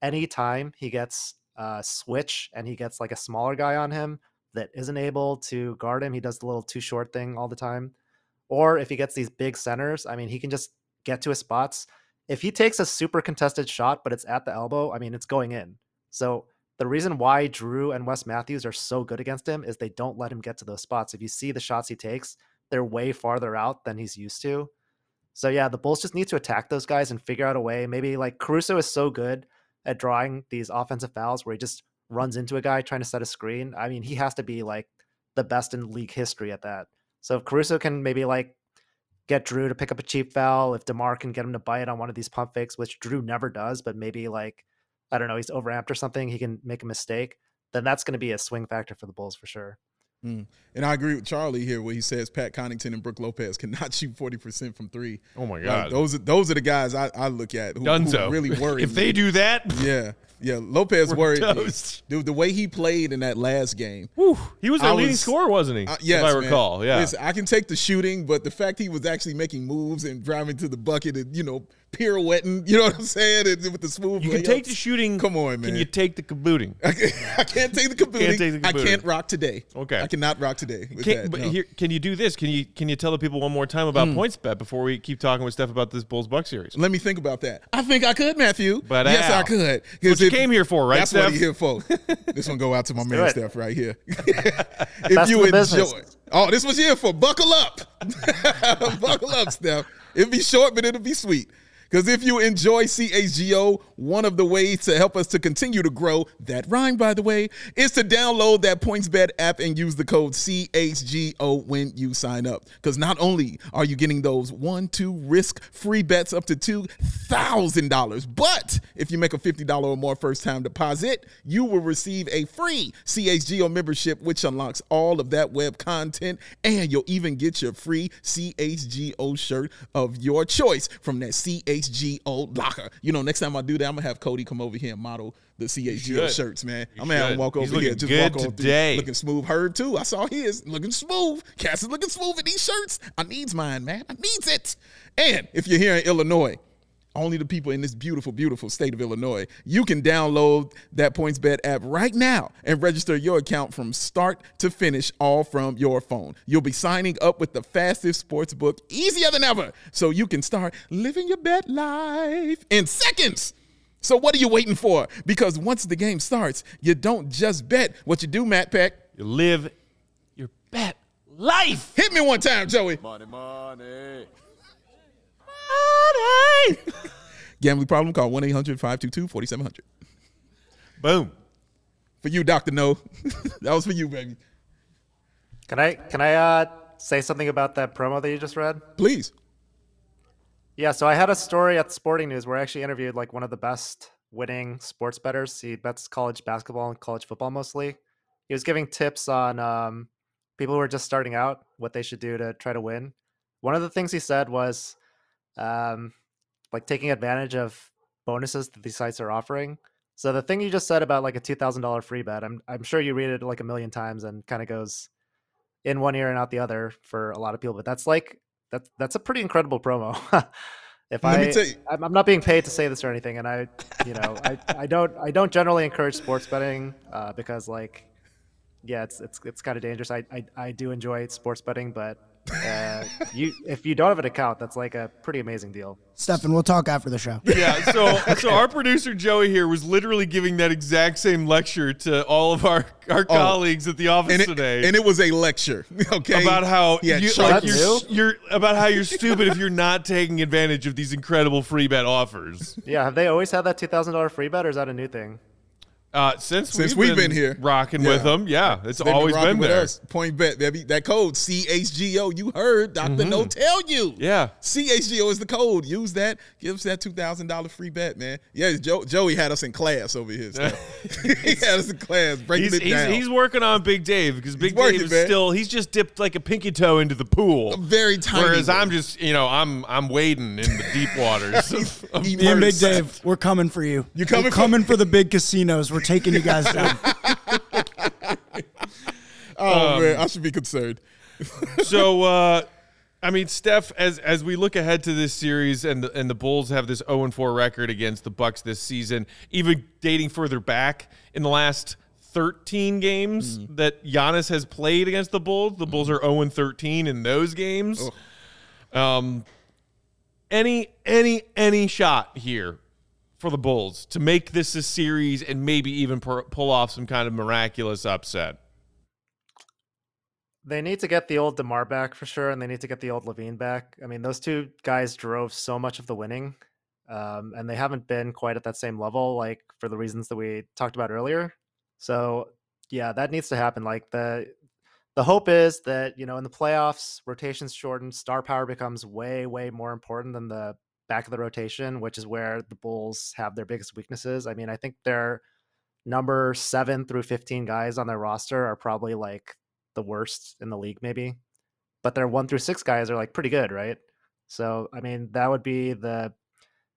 anytime he gets a switch and he gets like a smaller guy on him that isn't able to guard him, he does the little too short thing all the time. Or if he gets these big centers, I mean, he can just get to his spots. If he takes a super contested shot, but it's at the elbow, I mean, it's going in. So the reason why Jrue and Wes Matthews are so good against him is they don't let him get to those spots. If you see the shots he takes, they're way farther out than he's used to. So yeah, the Bulls just need to attack those guys and figure out a way. Maybe like Caruso is so good at drawing these offensive fouls where he just runs into a guy trying to set a screen. I mean, he has to be like the best in league history at that. So if Caruso can maybe like get Jrue to pick up a cheap foul, if DeMar can get him to bite on one of these pump fakes, which Jrue never does, but maybe like I don't know, he's overamped or something, he can make a mistake, then that's going to be a swing factor for the Bulls for sure. Mm. And I agree with Charlie here where he says Pat Connaughton and Brook Lopez cannot [LAUGHS] shoot 40% from three. Oh my God. Like, those, are, those are the guys I, I look at who, who really [LAUGHS] worry. if they do that, yeah. Yeah, Lopez worried toast. me. Dude, the way he played in that last game. Whew, he was their leading scorer, wasn't he? Uh, yes, if I recall. Man. Yeah. Listen, I can take the shooting, but the fact he was actually making moves and driving to the bucket and, you know, pirouetting. You know what I'm saying? And with the smooth. You can take the shooting. Come on, man. Can you take the kabooting? [LAUGHS] I, can, I can't take the kabooting. [LAUGHS] Can't take the kabooting. I can't rock today. Okay. I cannot rock today. Can, that, but no. here, can you do this? Can you can you tell the people one more time about mm. PointsBet before we keep talking with Steph about this Bulls Buck series? Let me think about that. I think I could, Matthew. But yes, Al, I could. What you came here for, right? That's Steph? what he here for. [LAUGHS] this one go out to my man Steph right here. if you enjoy, business. oh, this was here for. Buckle up, buckle up, Steph. It'll be short, but it'll be sweet. Because if you enjoy CHGO, one of the ways to help us to continue to grow, that rhyme, by the way, is to download that PointsBet app and use the code CHGO when you sign up. Because not only are you getting those one, two risk free bets up to $2,000, but if you make a $50 or more first time deposit, you will receive a free CHGO membership, which unlocks all of that web content. And you'll even get your free CHGO shirt of your choice from that CHGO CHGO locker. You know, next time I do that, I'm gonna have Cody come over here and model the CHGO shirts, man. You I'm gonna have him walk He's over here, just walk on today. through, looking smooth. Heard too. I saw his looking smooth. Cass is looking smooth in these shirts. I needs mine, man. I needs it. And if you're here in Illinois. Only the people in this beautiful, beautiful state of Illinois. You can download that PointsBet app right now and register your account from start to finish, all from your phone. You'll be signing up with the fastest sports book, easier than ever, so you can start living your bet life in seconds. So what are you waiting for? Because once the game starts, you don't just bet. What you do, Matt Peck? You live your bet life. Hit me one time, Joey. Money, money. Gambling problem, call 1 800 522 4700. Boom. For you, Dr. No. [LAUGHS] that was for you, baby. Can I can I uh, say something about that promo that you just read? Please. Yeah, so I had a story at Sporting News where I actually interviewed like one of the best winning sports bettors. He bets college basketball and college football mostly. He was giving tips on um, people who are just starting out, what they should do to try to win. One of the things he said was um, like taking advantage of bonuses that these sites are offering. So the thing you just said about like a two thousand dollar free bet, I'm I'm sure you read it like a million times and kind of goes in one ear and out the other for a lot of people. But that's like that's that's a pretty incredible promo. [LAUGHS] if Let I, me tell you- I'm I'm not being paid to say this or anything, and I, you know, I, I don't I don't generally encourage sports betting uh, because like, yeah, it's it's it's kind of dangerous. I, I I do enjoy sports betting, but Uh, you, if you don't have an account, that's like a pretty amazing deal. Stefan, we'll talk after the show. Yeah, so so our producer Joey here was literally giving that exact same lecture to all of our, our colleagues at the office and it, today. and it was a lecture. [LAUGHS] Okay, about how Yeah, you, like you're, new? you're about how you're stupid if you're not taking advantage of these incredible free bet offers. Yeah, have they always had that two thousand dollar free bet, or is that a new thing? Uh, since Since we've, we've been here. rocking Yeah. with them, yeah, it's They've always rocking been with there. us. Point bet, baby. That code CHGO. You heard Doctor No tell you. Mm-hmm. Yeah. CHGO is the code. Use that. Give us that two thousand dollar free bet, man. Yeah, Joe, Joey had us in class over here. so. [LAUGHS] he had us in class breaking He's, it down. he's working on Big Dave because Big working, Dave is man. still he's just dipped like a pinky toe into the pool. very tiny. Whereas one. I'm just, you know, I'm I'm wading in the deep [LAUGHS] waters. of- of Me and Big. Dave, we're coming for you. You coming We're for- coming for the big casinos. We're taking you guys down. [LAUGHS] Oh Um, man, I should be concerned. [LAUGHS] so uh I mean, Steph, as as we look ahead to this series, and the, and the Bulls have this 0 and 4 record against the Bucks this season, even dating further back in the last 13 games that Giannis has played against the Bulls, the Bulls are 0 13 in those games. Um, any any any shot here for the Bulls to make this a series and maybe even pu- pull off some kind of miraculous upset. They need to get the old DeMar back for sure, and they need to get the old LaVine back. I mean, those two guys drove so much of the winning, um, and they haven't been quite at that same level, like for the reasons that we talked about earlier. So, yeah, that needs to happen. Like the the hope is that you know in the playoffs, rotations shorten, star power becomes way way more important than the back of the rotation, which is where the Bulls have their biggest weaknesses. I mean, I think their number seven through fifteen guys on their roster are probably like the worst in the league, maybe. But their one through six guys are like pretty good, right? So, I mean, that would be the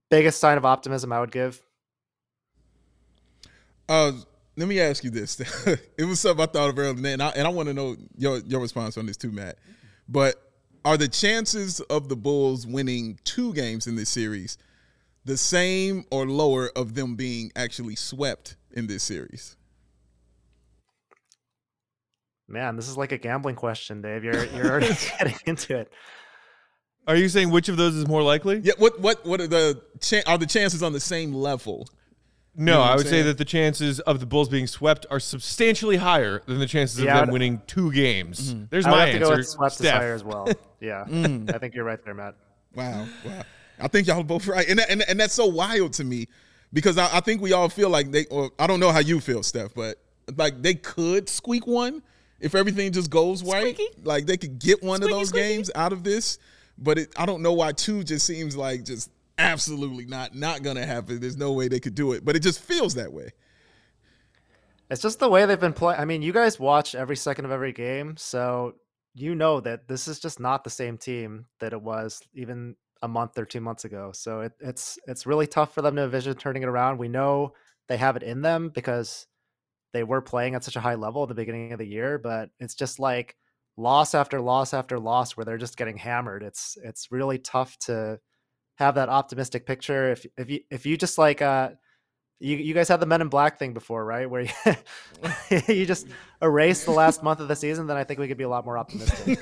biggest sign of optimism I would give. Uh, let me ask you this. [LAUGHS] it was something I thought of earlier, and I, and I want to know your your response on this too, Matt. But are the chances of the Bulls winning two games in this series the same or lower of them being actually swept in this series? Man, this is like a gambling question, Dave. You're you're already [LAUGHS] getting into it. Are you saying which of those is more likely? Yeah. What what what are the chan- are the chances on the same level? No, know I I'm would say that the chances of the Bulls being swept are substantially higher than the chances of them I'd- winning two games. Mm-hmm. There's I my have to answer. go with swept Steph. desire as well. [LAUGHS] Yeah, mm. I think you're right there, Matt. Wow, wow. I think y'all are both right, and that, and, and that's so wild to me because I, I think we all feel like they. Or I don't know how you feel, Steph, but like they could squeak one if everything just goes right. Like they could get one of those games out of this, but it, I don't know why two just seems like just absolutely not not gonna happen. There's no way they could do it, but it just feels that way. It's just the way they've been playing. I mean, you guys watch every second of every game, so you know that this is just not the same team that it was even a month or two months ago. So it, it's it's really tough for them to envision turning it around. We know they have it in them because they were playing at such a high level at the beginning of the year, but it's just like loss after loss after loss where they're just getting hammered. It's it's really tough to have that optimistic picture. If if you if you just like uh you, you guys had the Men in Black thing before, right? Where you, [LAUGHS] you just erase the last month of the season, then I think we could be a lot more optimistic.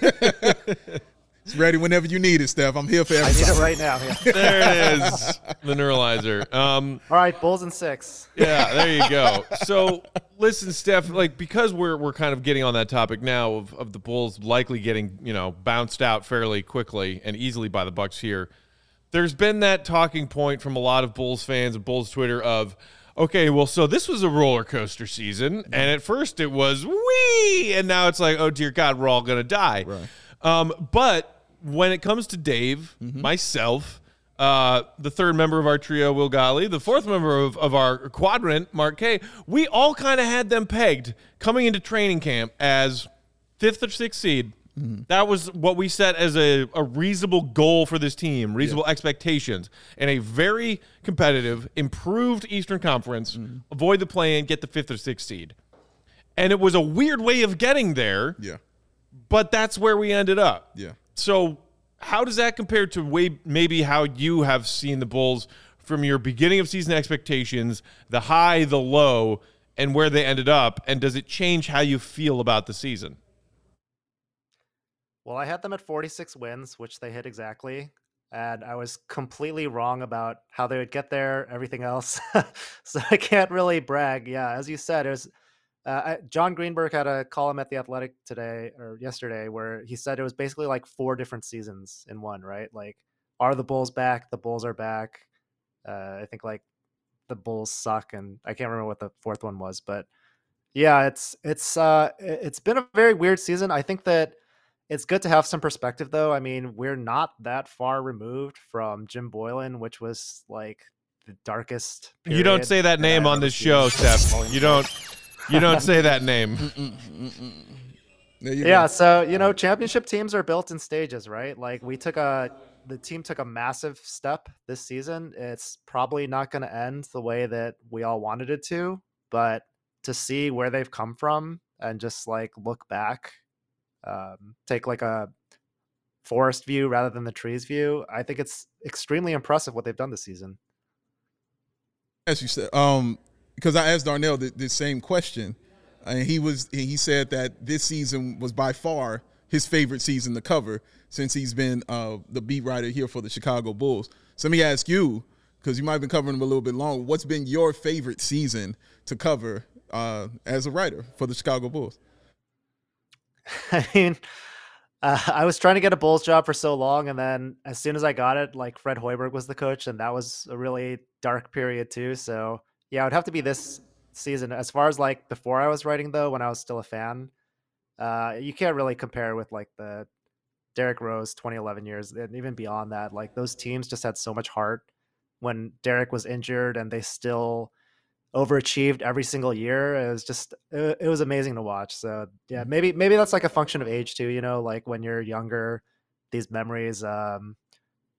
[LAUGHS] It's ready whenever you need it, Steph. I'm here for everything. I need it right now. yeah. [LAUGHS] There it is, the neuralizer. Um, All right, Bulls and six. yeah, there you go. So listen, Steph, like because we're we're kind of getting on that topic now of, of the Bulls likely getting, you know, bounced out fairly quickly and easily by the Bucks here. There's been that talking point from a lot of Bulls fans and Bulls Twitter of Okay, well, so this was a roller coaster season, and at first it was wee, and now it's like, oh dear God, we're all gonna die. Right. Um, but when it comes to Dave, myself, uh, the third member of our trio, Will Golly, the fourth member of, of our quadrant, Mark K, we all kind of had them pegged coming into training camp as fifth or sixth seed. Mm-hmm. That was what we set as a, a reasonable goal for this team, reasonable expectations, and a very competitive, improved Eastern Conference. Mm-hmm. Avoid the play in, get the fifth or sixth seed. And it was a weird way of getting there Yeah, but that's where we ended up. yeah. So, how does that compare to way maybe how you have seen the Bulls from your beginning of season expectations, the high, the low, and where they ended up? And does it change how you feel about the season? Well, I had them at 46 wins, which they hit exactly. And I was completely wrong about how they would get there, everything else. [LAUGHS] so I can't really brag. Yeah, as you said, it was uh, Jon Greenberg had a column at the Athletic today or yesterday where he said it was basically like four different seasons in one, right? Like, are the Bulls back? The Bulls are back. Uh, I think like the Bulls suck, and I can't remember what the fourth one was, but yeah, it's it's uh it's been a very weird season. I think that it's good to have some perspective though. I mean, we're not that far removed from Jim Boylan, which was like the darkest. You don't say that name on this show, Steph. You don't. You don't [LAUGHS] say that name. Mm, mm, mm, yeah, so you know, championship teams are built in stages, right? Like we took a the team took a massive step this season. It's probably not going to end the way that we all wanted it to, but to see where they've come from and just like look back, um, take like a forest view rather than the trees view, I think it's extremely impressive what they've done this season. As you said, um, because I asked Darnell the, the same question, and he was he said that this season was by far his favorite season to cover since he's been uh, the beat writer here for the Chicago Bulls. So let me ask you, because you might have been covering them a little bit long, what's been your favorite season to cover uh, as a writer for the Chicago Bulls? [LAUGHS] I mean, uh, I was trying to get a Bulls job for so long, and then as soon as I got it, like Fred Hoiberg was the coach, and that was a really dark period too. So yeah, it would have to be this season. As far as like before I was writing though, when I was still a fan, uh, you can't really compare with like the Derrick Rose 2011 years, and even beyond that. Like those teams just had so much heart when Derrick was injured, and they still overachieved every single year. It was just it, it, was amazing to watch. So yeah, maybe maybe that's like a function of age too. You know, like when you're younger, these memories um,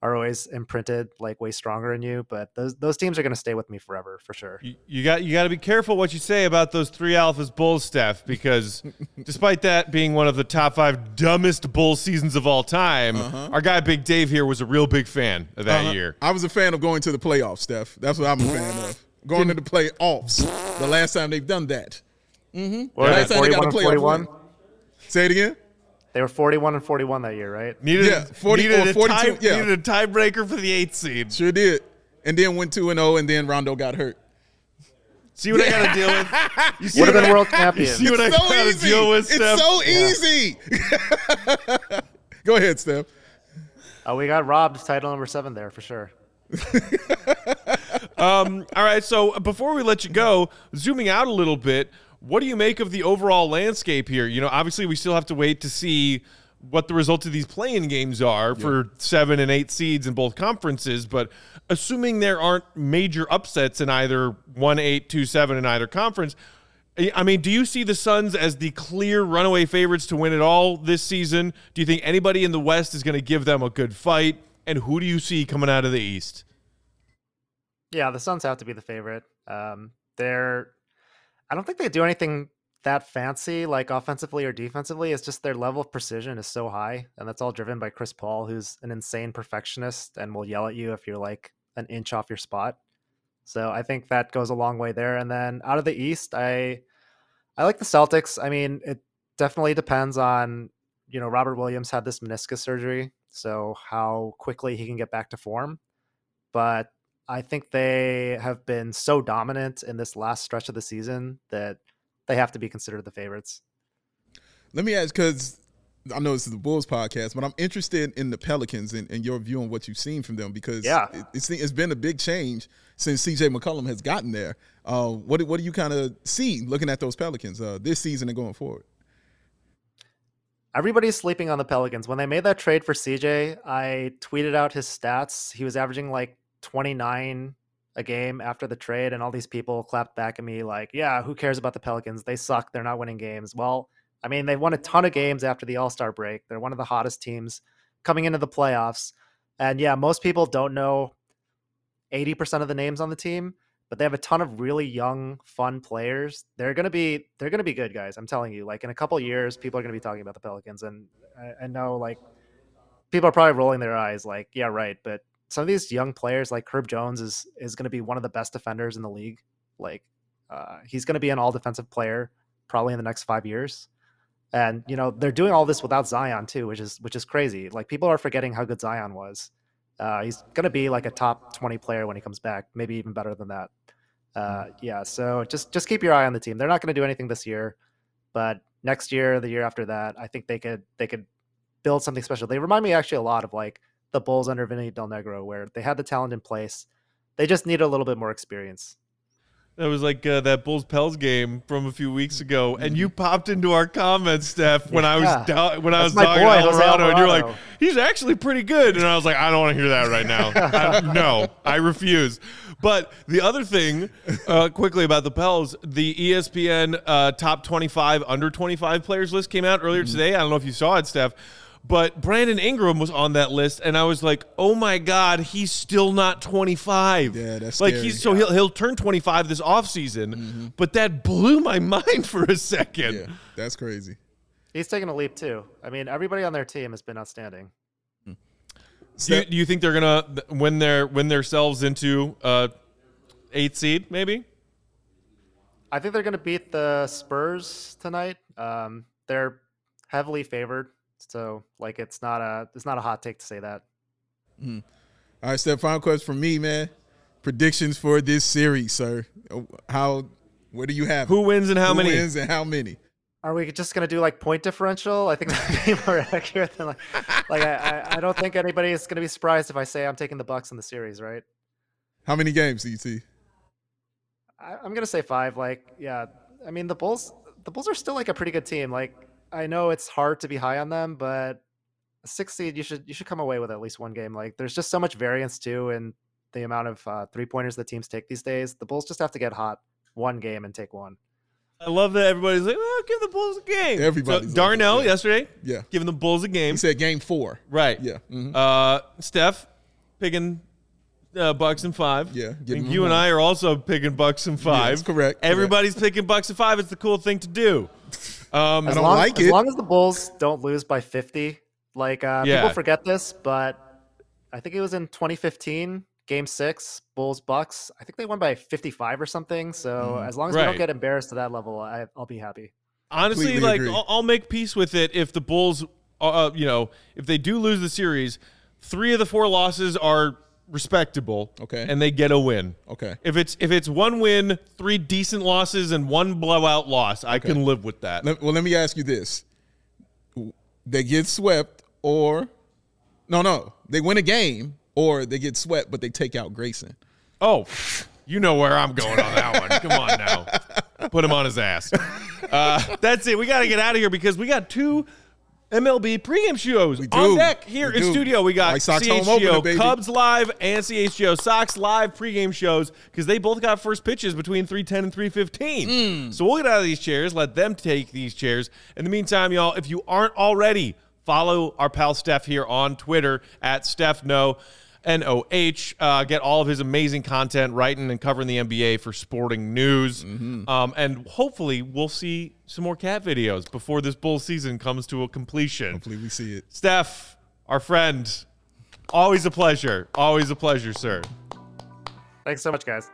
are always imprinted like way stronger in you. But those those teams are going to stay with me forever for sure. You, you got you got to be careful what you say about those three alphas Bulls, Steph, because [LAUGHS] despite that being one of the top five dumbest Bull seasons of all time, uh-huh. our guy Big Dave here was a real big fan of that uh-huh. year. I was a fan of going to the playoffs, Steph. That's what I'm a fan of. Going into the playoffs. The last time they've done that. Mm-hmm. Well, the last time they got a playoff 41? Say it again. They were 41 and 41 that year, right? Needed, yeah, 40, needed, a, tie, yeah. needed a tiebreaker for the eighth seed. Sure did. And then went 2 and 0, and then Rondo got hurt. See what yeah. I got to deal with? [LAUGHS] You Would have been world champion. [LAUGHS] You see what it's I so got to deal with, Steph? It's so easy. [LAUGHS] Go ahead, Steph. Oh, we got robbed title number seven there for sure. [LAUGHS] um, all right, so before we let you go, zooming out a little bit, what do you make of the overall landscape here? You know, obviously we still have to wait to see what the results of these play-in games are for seven and eight seeds in both conferences, but assuming there aren't major upsets in either one, eight, two, seven in either conference. I mean, do you see the Suns as the clear runaway favorites to win it all this season? Do you think anybody in the West is going to give them a good fight? And who do you see coming out of the East? Yeah, the Suns have to be the favorite. Um, they're I don't think they do anything that fancy, like offensively or defensively. It's just their level of precision is so high, and that's all driven by Chris Paul, who's an insane perfectionist and will yell at you if you're like an inch off your spot. So I think that goes a long way there. And then out of the East, I I like the Celtics. I mean, it definitely depends on you know Robert Williams had this meniscus surgery, so how quickly he can get back to form. But I think they have been so dominant in this last stretch of the season that they have to be considered the favorites. Let me ask because I know this is the Bulls podcast, but I'm interested in the Pelicans and, and your view on what you've seen from them because yeah. it, it's, it's been a big change since CJ McCollum has gotten there. Uh, what, what do you kind of see looking at those Pelicans uh, this season and going forward? Everybody's sleeping on the Pelicans. When they made that trade for CJ, I tweeted out his stats. He was averaging like 29 a game after the trade, and all these people clapped back at me like, "Yeah, who cares about the Pelicans? They suck. They're not winning games." Well, I mean, they won a ton of games after the All Star break. They're one of the hottest teams coming into the playoffs, and yeah, most people don't know 80% of the names on the team, but they have a ton of really young, fun players. They're gonna be they're gonna be good guys. I'm telling you. Like in a couple years, people are gonna be talking about the Pelicans, and I, I know like people are probably rolling their eyes, like, "Yeah, right," but some of these young players like Herb Jones is is to be one of the best defenders in the league. Like uh, he's to be an all defensive player probably in the next five years. And you know they're doing all this without Zion too, which is which is crazy. Like people are forgetting how good Zion was. Uh, he's gonna be like a top twenty player when he comes back, maybe even better than that. Uh, yeah, so just just keep your eye on the team. They're not going to do anything this year, but next year, the year after that, I think they could they could build something special. They remind me actually a lot of like the Bulls under Vinny Del Negro, where they had the talent in place. They just need a little bit more experience. That was like uh, that Bulls Pels game from a few weeks ago, and you popped into our comments, Steph, when I was Yeah. da- when I was talking boy, to Jose Alvarado, and you're like, he's actually pretty good, and I was like, I don't want to hear that right now. [LAUGHS] I- no, I refuse. But the other thing, uh, quickly about the Pels, the ESPN uh, top 25 under 25 players list came out earlier Mm-hmm. today. I don't know if you saw it, Steph. But Brandon Ingram was on that list, and I was like, "Oh my God, he's still not 25." Yeah, that's like scary. he's so he'll he'll turn 25 this offseason, but that blew my [LAUGHS] mind for a second. Yeah, that's crazy. He's taking a leap too. I mean, everybody on their team has been outstanding. Do you, do you think they're gonna win their win themselves into uh eighth seed? Maybe. I think they're going to beat the Spurs tonight. Um, they're heavily favored, so like it's not a it's not a hot take to say that. Mm. All right, Steph. Final question for me, man. Predictions for this series, sir. Oh, How? What do you have? Who wins and how Who many? wins and how many? Are we just going to do like point differential? I think that'd be [LAUGHS] more accurate than like like I, I, I don't think anybody is going to be surprised if I say I'm taking the Bucks in the series, right? How many games do you see? I, I'm gonna say five. Like, yeah. I mean, the Bulls. The Bulls are still like a pretty good team. Like, I know it's hard to be high on them, but a six seed, you should you should come away with at least one game. Like, there's just so much variance too in the amount of uh, three pointers the teams take these days. The Bulls just have to get hot one game and take one. I love that everybody's like, "Oh, give the Bulls a game." Everybody. So Darnell that, yeah. yesterday Yeah. giving the Bulls a game. He said game four. right. Yeah. mhm. Uh, Steph picking uh, Bucks and five. Yeah, I giving think them you and. I are also picking Bucks and five. that's correct, correct. Everybody's picking Bucks and five. It's the cool thing to do. Um, As don't long, like as it. long as the Bulls don't lose by 50, like uh, Yeah. people forget this, but I think it was in 2015, Game Six, Bulls Bucks. I think they won by 55 or something. So Mm, as long as we don't get embarrassed to that level, I, I'll be happy. honestly, Completely like. I'll, I'll make peace with it if the Bulls, uh, you know, if they do lose the series, three of the four losses are respectable. Okay. and they get a win. Okay. If it's if it's one win, three decent losses, and one blowout loss, I can live with that. Let- well, let me ask you this: They get swept, or no, no, they win a game, or they get swept, but they take out Grayson. Oh, you know where I'm going on that one. Come on now. [LAUGHS] Put him on his ass. Uh, that's it. We got to get out of here because we got two MLB pregame shows We on deck here We in do. studio. We got White Sox CHGO opener. Cubs live and CHGO Sox live pregame shows because they both got first pitches between 310 and 315. Hmm. So we'll get out of these chairs, let them take these chairs. In the meantime, y'all, if you aren't already, follow our pal Steph here on Twitter at Steph Noh. N O H. Uh, get all of his amazing content writing and covering the NBA for sporting news. Mm-hmm. Um, and hopefully, we'll see some more cat videos before this bull season comes to a completion. Hopefully, we see it. Steph, our friend, always a pleasure. Always a pleasure, sir. Thanks so much, guys.